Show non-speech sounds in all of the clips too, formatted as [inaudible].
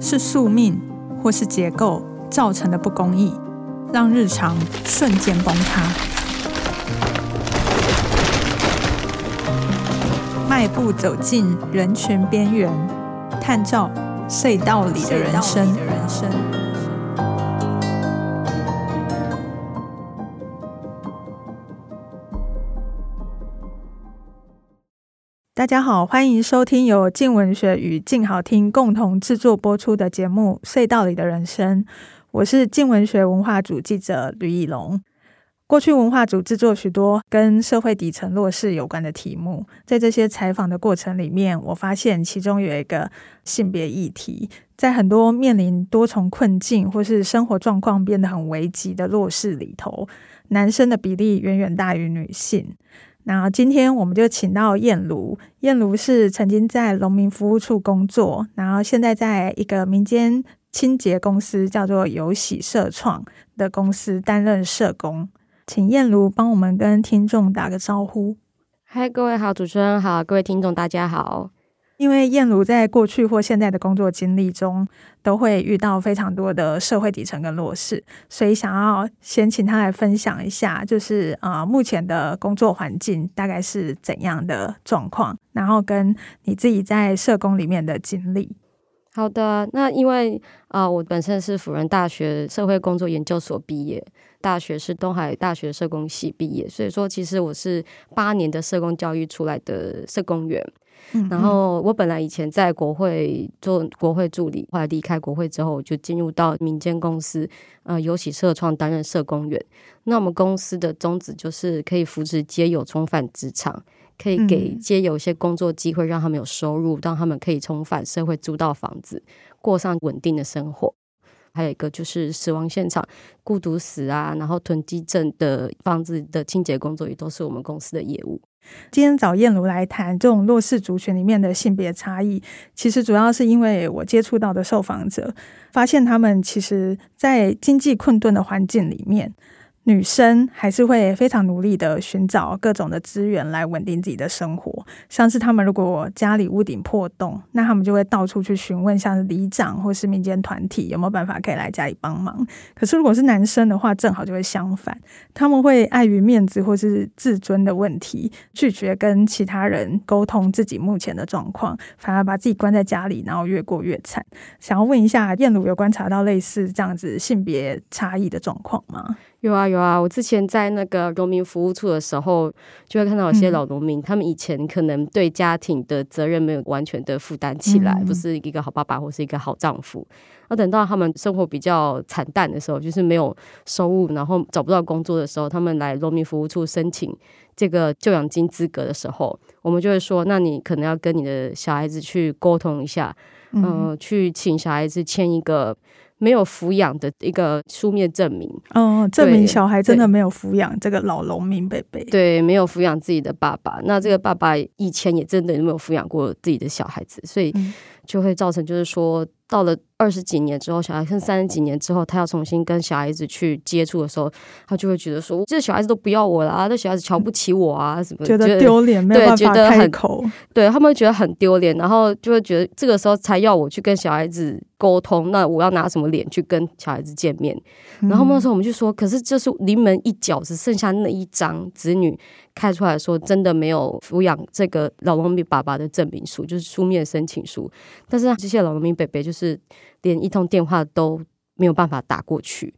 是宿命或是结构造成的不公义，让日常瞬间崩塌。迈步走进人群边缘，探照隧道里的人生。大家好，欢迎收听由静文学与静好听共同制作播出的节目《隧道里的人生》。我是静文学文化组记者吕以龙。过去文化组制作许多跟社会底层弱势有关的题目，在这些采访的过程里面，我发现其中有一个性别议题，在很多面临多重困境或是生活状况变得很危急的弱势里头，男生的比例远远大于女性。那今天我们就请到燕如，燕如是曾经在农民服务处工作，然后现在在一个民间清洁公司叫做有喜社创的公司担任社工，请燕如帮我们跟听众打个招呼。嗨，各位好，主持人好，各位听众大家好。因为燕如在过去或现在的工作经历中，都会遇到非常多的社会底层跟弱势，所以想要先请他来分享一下，就是呃目前的工作环境大概是怎样的状况，然后跟你自己在社工里面的经历。好的，那因为啊、呃，我本身是辅仁大学社会工作研究所毕业，大学是东海大学社工系毕业，所以说其实我是八年的社工教育出来的社工员。然后我本来以前在国会做国会助理，后来离开国会之后，我就进入到民间公司，呃，尤喜社创担任社工员。那我们公司的宗旨就是可以扶持街友重返职场，可以给街友一些工作机会，让他们有收入，让他们可以重返社会，租到房子，过上稳定的生活。还有一个就是死亡现场孤独死啊，然后囤积症的房子的清洁工作，也都是我们公司的业务。今天找燕如来谈这种弱势族群里面的性别差异，其实主要是因为我接触到的受访者，发现他们其实，在经济困顿的环境里面。女生还是会非常努力的寻找各种的资源来稳定自己的生活，像是他们如果家里屋顶破洞，那他们就会到处去询问，像是里长或是民间团体有没有办法可以来家里帮忙。可是如果是男生的话，正好就会相反，他们会碍于面子或是自尊的问题，拒绝跟其他人沟通自己目前的状况，反而把自己关在家里，然后越过越惨。想要问一下，彦鲁有观察到类似这样子性别差异的状况吗？有啊有啊，我之前在那个农民服务处的时候，就会看到有些老农民，嗯、他们以前可能对家庭的责任没有完全的负担起来，嗯、不是一个好爸爸或是一个好丈夫。那等到他们生活比较惨淡的时候，就是没有收入，然后找不到工作的时候，他们来农民服务处申请这个就养金资格的时候，我们就会说，那你可能要跟你的小孩子去沟通一下，嗯、呃，去请小孩子签一个。没有抚养的一个书面证明，哦，证明小孩真的没有抚养这个老农民伯伯，对，没有抚养自己的爸爸。那这个爸爸以前也真的没有抚养过自己的小孩子，所以就会造成就是说。到了二十几年之后，小孩跟三十几年之后，他要重新跟小孩子去接触的时候，他就会觉得说：“这小孩子都不要我了啊，这小孩子瞧不起我啊，什么觉得丢脸，没有办法开口。”对，他们觉得很丢脸，然后就会觉得这个时候才要我去跟小孩子沟通，那我要拿什么脸去跟小孩子见面？然后那时候我们就说：“可是就是临门一脚，只剩下那一张子女。”开出来说真的没有抚养这个老农民爸爸的证明书，就是书面申请书。但是这些老农民伯伯就是连一通电话都没有办法打过去，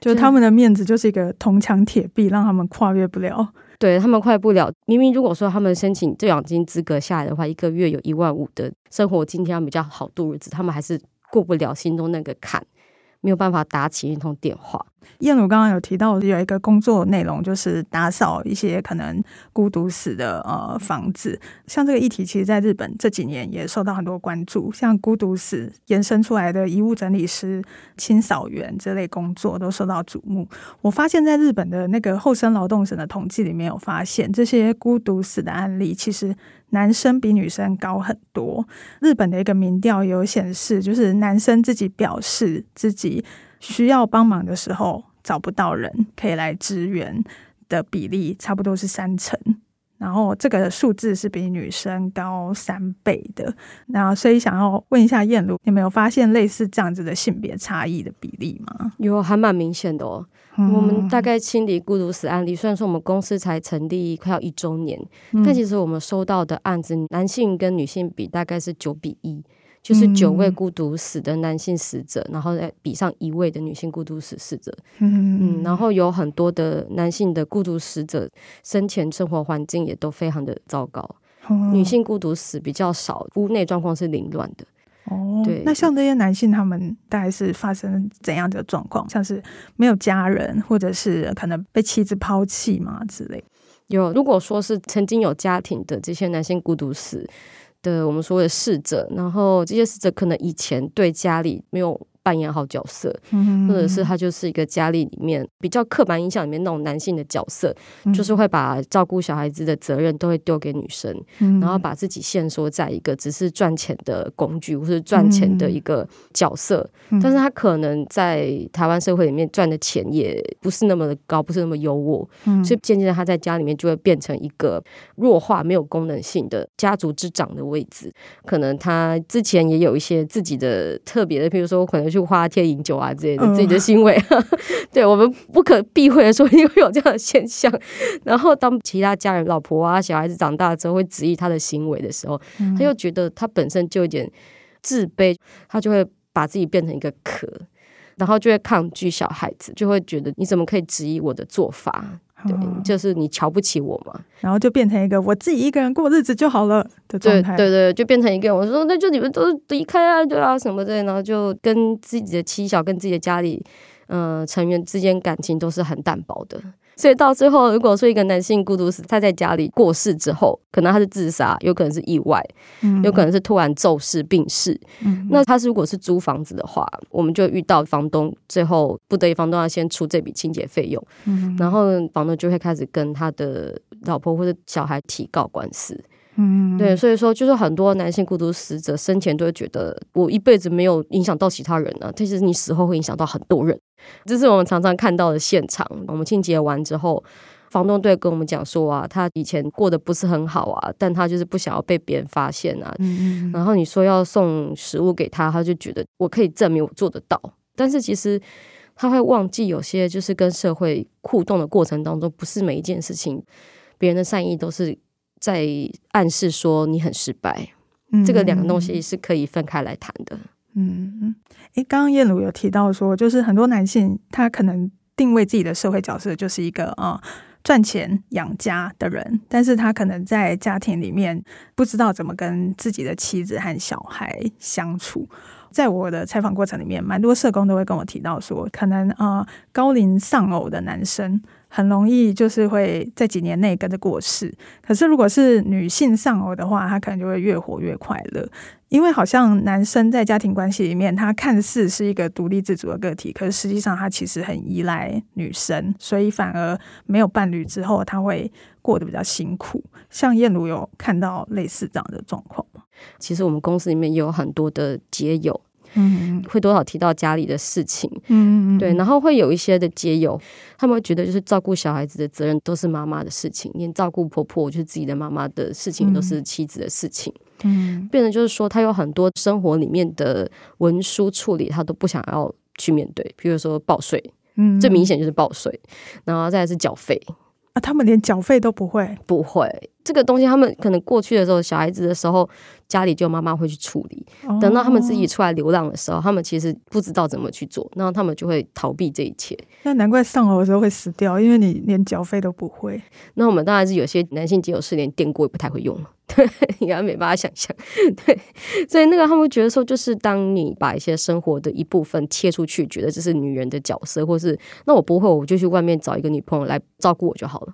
就他们的面子就是一个铜墙铁壁，让他们跨越不了。对，他们跨越不了。明明如果说他们申请这养金资格下来的话，一个月有一万五的生活津贴比较好度日子，他们还是过不了心中那个坎，没有办法打起一通电话。彦鲁刚刚有提到有一个工作内容，就是打扫一些可能孤独死的呃房子。像这个议题，其实在日本这几年也受到很多关注。像孤独死延伸出来的遗物整理师、清扫员这类工作都受到瞩目。我发现，在日本的那个厚生劳动省的统计里面有发现，这些孤独死的案例，其实男生比女生高很多。日本的一个民调有显示，就是男生自己表示自己。需要帮忙的时候找不到人可以来支援的比例差不多是三成，然后这个数字是比女生高三倍的。那所以想要问一下燕如，你没有发现类似这样子的性别差异的比例吗？有，还蛮明显的哦。嗯、我们大概清理孤独死案例，虽然说我们公司才成立快要一周年，嗯、但其实我们收到的案子，男性跟女性比大概是九比一。就是九位孤独死的男性死者，嗯、然后再比上一位的女性孤独死死者，嗯，嗯，然后有很多的男性的孤独死者生前生活环境也都非常的糟糕，嗯、女性孤独死比较少，屋内状况是凌乱的。哦，对，那像这些男性，他们大概是发生怎样的状况？像是没有家人，或者是可能被妻子抛弃嘛之类？有，如果说是曾经有家庭的这些男性孤独死。的我们所谓的逝者，然后这些逝者可能以前对家里没有扮演好角色，或者是他就是一个家里里面比较刻板印象里面那种男性的角色，就是会把照顾小孩子的责任都会丢给女生，然后把自己限缩在一个只是赚钱的工具或是赚钱的一个角色。但是他可能在台湾社会里面赚的钱也不是那么的高，不是那么优渥，所以渐渐的他在家里面就会变成一个弱化、没有功能性的家族之长的位置。可能他之前也有一些自己的特别的，譬如说可能。就花天饮酒啊之类的自己的行为，[laughs] 嗯、对我们不可避讳的说，因为有这样的现象。然后当其他家人、老婆啊、小孩子长大之后，会质疑他的行为的时候，嗯、他又觉得他本身就有点自卑，他就会把自己变成一个壳，然后就会抗拒小孩子，就会觉得你怎么可以质疑我的做法？对，就是你瞧不起我嘛，然后就变成一个我自己一个人过日子就好了的状态。对对对，就变成一个我说那就你们都离开啊，对啊什么的，然后就跟自己的妻小跟自己的家里嗯、呃、成员之间感情都是很淡薄的。所以到最后，如果说一个男性孤独死，他在家里过世之后，可能他是自杀，有可能是意外，嗯、有可能是突然骤逝病逝。嗯、那他是如果是租房子的话，我们就遇到房东最后不得已，房东要先出这笔清洁费用，嗯、然后房东就会开始跟他的老婆或者小孩提告官司。嗯，对，所以说就是很多男性孤独死者生前都会觉得我一辈子没有影响到其他人呢、啊，但是你死后会影响到很多人，这是我们常常看到的现场。我们清洁完之后，房东队跟我们讲说啊，他以前过得不是很好啊，但他就是不想要被别人发现啊。嗯嗯。然后你说要送食物给他，他就觉得我可以证明我做得到，但是其实他会忘记有些就是跟社会互动的过程当中，不是每一件事情别人的善意都是。在暗示说你很失败，嗯、这个两个东西是可以分开来谈的。嗯嗯，诶，刚刚燕鲁有提到说，就是很多男性他可能定位自己的社会角色就是一个啊、呃、赚钱养家的人，但是他可能在家庭里面不知道怎么跟自己的妻子和小孩相处。在我的采访过程里面，蛮多社工都会跟我提到说，可能啊、呃、高龄丧偶的男生。很容易就是会在几年内跟着过世，可是如果是女性丧偶的话，她可能就会越活越快乐，因为好像男生在家庭关系里面，他看似是一个独立自主的个体，可是实际上他其实很依赖女生，所以反而没有伴侣之后，他会过得比较辛苦。像燕如有看到类似这样的状况吗？其实我们公司里面有很多的结友。嗯，会多少提到家里的事情，嗯，对，然后会有一些的街友，他们会觉得就是照顾小孩子的责任都是妈妈的事情，连照顾婆婆就是自己的妈妈的事情都是妻子的事情，嗯，变得就是说他有很多生活里面的文书处理，他都不想要去面对，比如说报税，嗯，最明显就是报税，然后再来是缴费。啊，他们连缴费都不会，不会这个东西，他们可能过去的时候，小孩子的时候，家里就妈妈会去处理。哦、等到他们自己出来流浪的时候，他们其实不知道怎么去做，然后他们就会逃避这一切。那难怪上楼的时候会死掉，因为你连缴费都不会。那我们当然是有些男性街友是连电锅也不太会用。[laughs] 对，应该没办法想象。[laughs] 对，所以那个他们觉得说，就是当你把一些生活的一部分切出去，觉得这是女人的角色，或是那我不会，我就去外面找一个女朋友来照顾我就好了。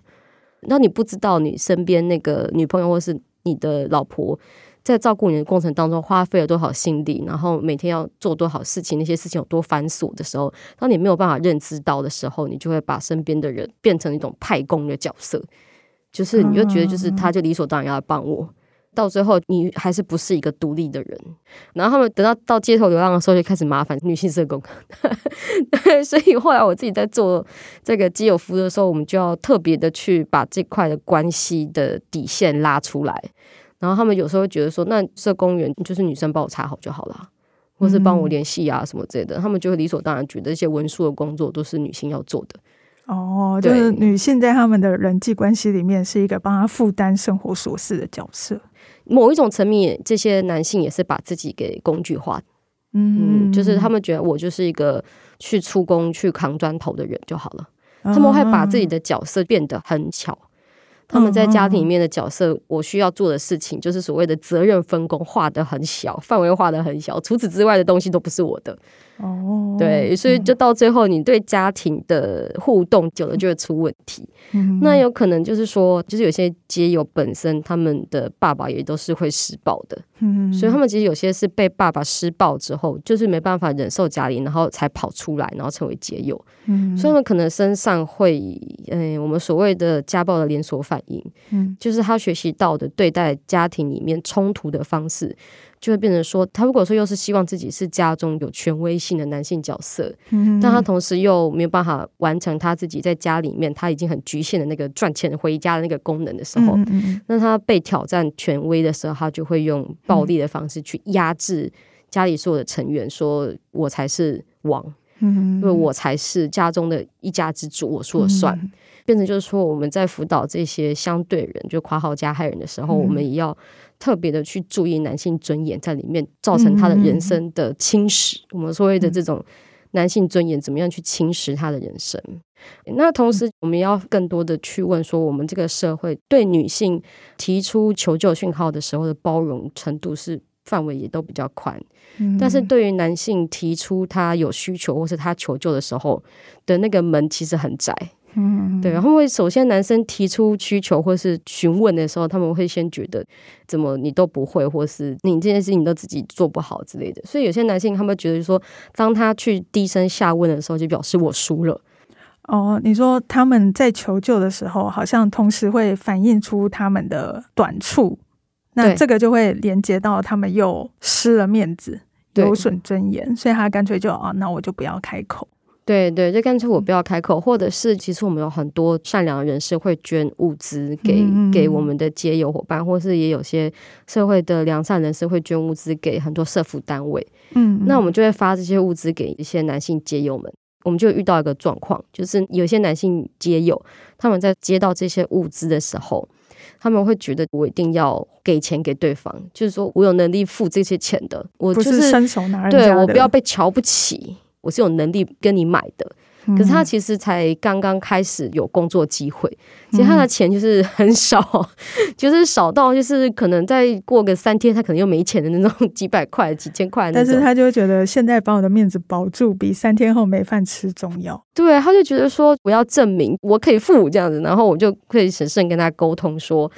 那你不知道你身边那个女朋友或是你的老婆，在照顾你的过程当中花费了多少心力，然后每天要做多少事情，那些事情有多繁琐的时候，当你没有办法认知到的时候，你就会把身边的人变成一种派工的角色。就是你就觉得，就是他就理所当然要来帮我，到最后你还是不是一个独立的人。然后他们等到到街头流浪的时候，就开始麻烦女性社工。[laughs] 对，所以后来我自己在做这个基友服务的时候，我们就要特别的去把这块的关系的底线拉出来。然后他们有时候会觉得说，那社工员就是女生帮我查好就好了。或是帮我联系啊什么之类的，嗯、他们就会理所当然觉得这些文书的工作都是女性要做的。哦，就是女性在他们的人际关系里面是一个帮他负担生活琐事的角色。某一种层面，这些男性也是把自己给工具化。嗯，嗯，就是他们觉得我就是一个去出工去扛砖头的人就好了。他们会把自己的角色变得很小。他们在家庭里面的角色，我需要做的事情就是所谓的责任分工，画的很小，范围画的很小，除此之外的东西都不是我的。哦，对，所以就到最后，你对家庭的互动久了就会出问题。嗯，那有可能就是说，就是有些街友本身他们的爸爸也都是会施暴的。嗯，所以他们其实有些是被爸爸施暴之后，就是没办法忍受家里，然后才跑出来，然后成为街友。嗯，所以他们可能身上会，嗯、呃，我们所谓的家暴的连锁反应。嗯，就是他学习到的对待家庭里面冲突的方式。就会变成说，他如果说又是希望自己是家中有权威性的男性角色，嗯，但他同时又没有办法完成他自己在家里面他已经很局限的那个赚钱回家的那个功能的时候，嗯，那他被挑战权威的时候，他就会用暴力的方式去压制家里所有的成员，说我才是王，嗯，因为我才是家中的一家之主，我说了算。嗯变成就是说，我们在辅导这些相对人，就夸号加害人的时候，嗯、我们也要特别的去注意男性尊严在里面造成他的人生的侵蚀。嗯、我们所谓的这种男性尊严，怎么样去侵蚀他的人生？嗯、那同时，我们要更多的去问说，我们这个社会对女性提出求救讯号的时候的包容程度是范围也都比较宽，嗯、但是对于男性提出他有需求或是他求救的时候的那个门其实很窄。嗯，对，然后会首先男生提出需求或是询问的时候，他们会先觉得怎么你都不会，或是你这件事情都自己做不好之类的。所以有些男性他们觉得说，当他去低声下问的时候，就表示我输了。哦，你说他们在求救的时候，好像同时会反映出他们的短处，那这个就会连接到他们又失了面子，有损尊严，所以他干脆就啊，那我就不要开口。对对，就干脆我不要开口，或者是其实我们有很多善良的人士会捐物资给、嗯、给我们的街友伙伴，或是也有些社会的良善人士会捐物资给很多社服单位。嗯，那我们就会发这些物资给一些男性街友们。我们就遇到一个状况，就是有些男性街友他们在接到这些物资的时候，他们会觉得我一定要给钱给对方，就是说我有能力付这些钱的，我就是，是伸手拿人对我不要被瞧不起。我是有能力跟你买的，可是他其实才刚刚开始有工作机会，其实他的钱就是 [laughs] 很少，就是少到就是可能再过个三天，他可能又没钱的那种 [laughs] 几百块、几千块。但是他就会觉得现在把我的面子保住，比三天后没饭吃重要。对，他就觉得说我要证明我可以付这样子，然后我就可以审慎跟他沟通说。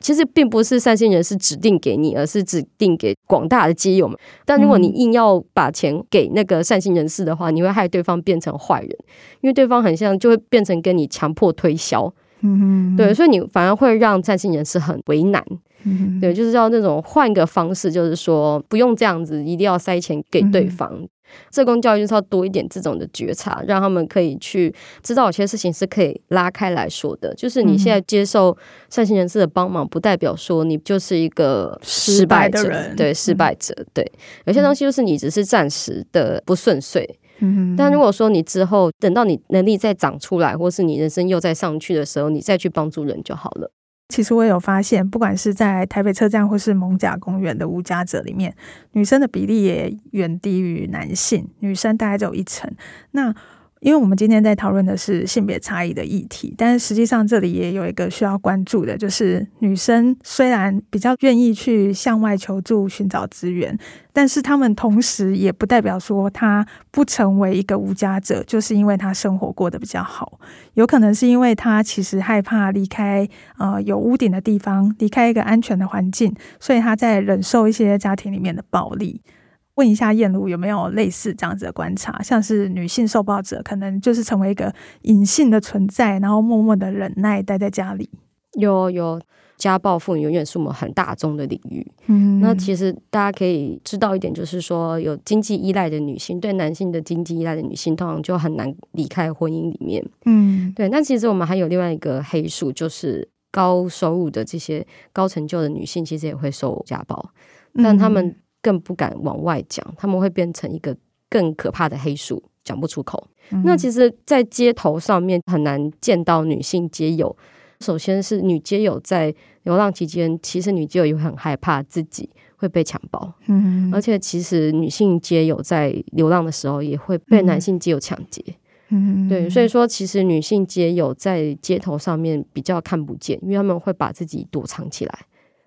其实并不是善心人士指定给你，而是指定给广大的基友们。但如果你硬要把钱给那个善心人士的话，你会害对方变成坏人，因为对方很像就会变成跟你强迫推销。嗯，对，所以你反而会让善心人士很为难。嗯，对，就是要那种换一个方式，就是说不用这样子，一定要塞钱给对方。社工教育就是要多一点这种的觉察，让他们可以去知道有些事情是可以拉开来说的。就是你现在接受善心人士的帮忙，不代表说你就是一个失败者，对，失败者。对，有些东西就是你只是暂时的不顺遂。嗯，但如果说你之后等到你能力再长出来，或是你人生又再上去的时候，你再去帮助人就好了。其实我有发现，不管是在台北车站或是蒙甲公园的无家者里面，女生的比例也远低于男性，女生大概只有一成。那因为我们今天在讨论的是性别差异的议题，但实际上这里也有一个需要关注的，就是女生虽然比较愿意去向外求助、寻找资源，但是她们同时也不代表说她不成为一个无家者，就是因为她生活过得比较好，有可能是因为她其实害怕离开呃有屋顶的地方，离开一个安全的环境，所以她在忍受一些家庭里面的暴力。问一下燕如有没有类似这样子的观察，像是女性受暴者可能就是成为一个隐性的存在，然后默默的忍耐待在家里。有有，家暴妇女永远是我们很大众的领域。嗯，那其实大家可以知道一点，就是说有经济依赖的女性，对男性的经济依赖的女性，通常就很难离开婚姻里面。嗯，对。那其实我们还有另外一个黑数，就是高收入的这些高成就的女性，其实也会受家暴，但她们更不敢往外讲，他们会变成一个更可怕的黑数，讲不出口。嗯、那其实，在街头上面很难见到女性街友。首先是女街友在流浪期间，其实女街友也很害怕自己会被强暴，嗯，而且其实女性街友在流浪的时候也会被男性街友抢劫，嗯，对，所以说其实女性街友在街头上面比较看不见，因为他们会把自己躲藏起来。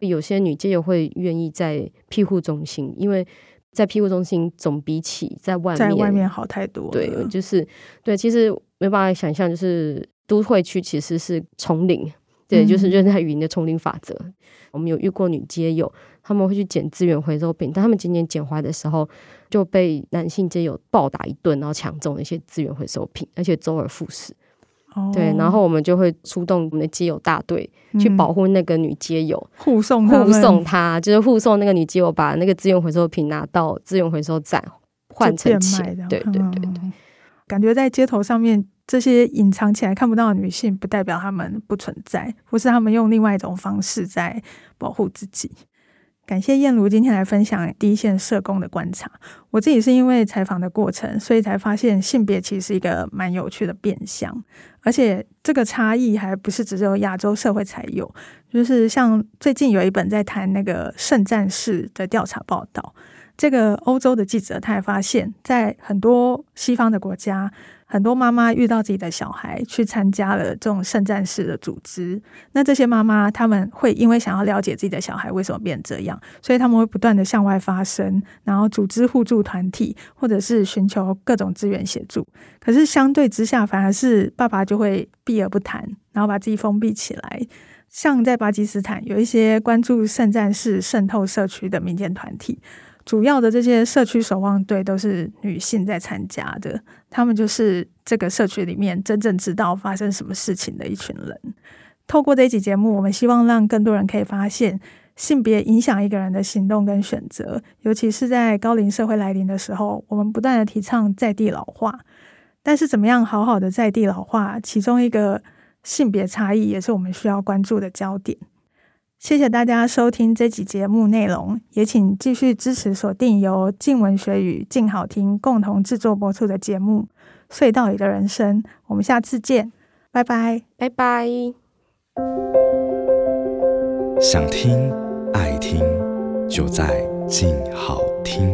有些女街友会愿意在庇护中心，因为在庇护中心总比起在外面在外面好太多。对，就是对，其实没办法想象，就是。都会区其实是丛林，对，就是热带雨林的丛林法则。嗯、我们有遇过女街友，他们会去捡资源回收品，但他们今年捡回来的时候就被男性街友暴打一顿，然后抢走那些资源回收品，而且周而复始。哦、对，然后我们就会出动我们的街友大队去保护那个女街友，护、嗯、送护送她，就是护送那个女街友把那个资源回收品拿到资源回收站换成钱。对对对对，嗯、感觉在街头上面。这些隐藏起来看不到的女性，不代表她们不存在，或是她们用另外一种方式在保护自己。感谢燕如今天来分享第一线社工的观察。我自己是因为采访的过程，所以才发现性别其实是一个蛮有趣的变相，而且这个差异还不是只有亚洲社会才有。就是像最近有一本在谈那个圣战士的调查报道，这个欧洲的记者他还发现，在很多西方的国家。很多妈妈遇到自己的小孩去参加了这种圣战式的组织，那这些妈妈他们会因为想要了解自己的小孩为什么变这样，所以他们会不断地向外发声，然后组织互助团体，或者是寻求各种资源协助。可是相对之下，反而是爸爸就会避而不谈，然后把自己封闭起来。像在巴基斯坦，有一些关注圣战士渗透社区的民间团体。主要的这些社区守望队都是女性在参加的，她们就是这个社区里面真正知道发生什么事情的一群人。透过这一集节目，我们希望让更多人可以发现性别影响一个人的行动跟选择，尤其是在高龄社会来临的时候，我们不断的提倡在地老化，但是怎么样好好的在地老化，其中一个性别差异也是我们需要关注的焦点。谢谢大家收听这集节目内容，也请继续支持锁定由静文学与静好听共同制作播出的节目《隧道里的人生》。我们下次见，拜拜，拜拜。想听爱听，就在静好听。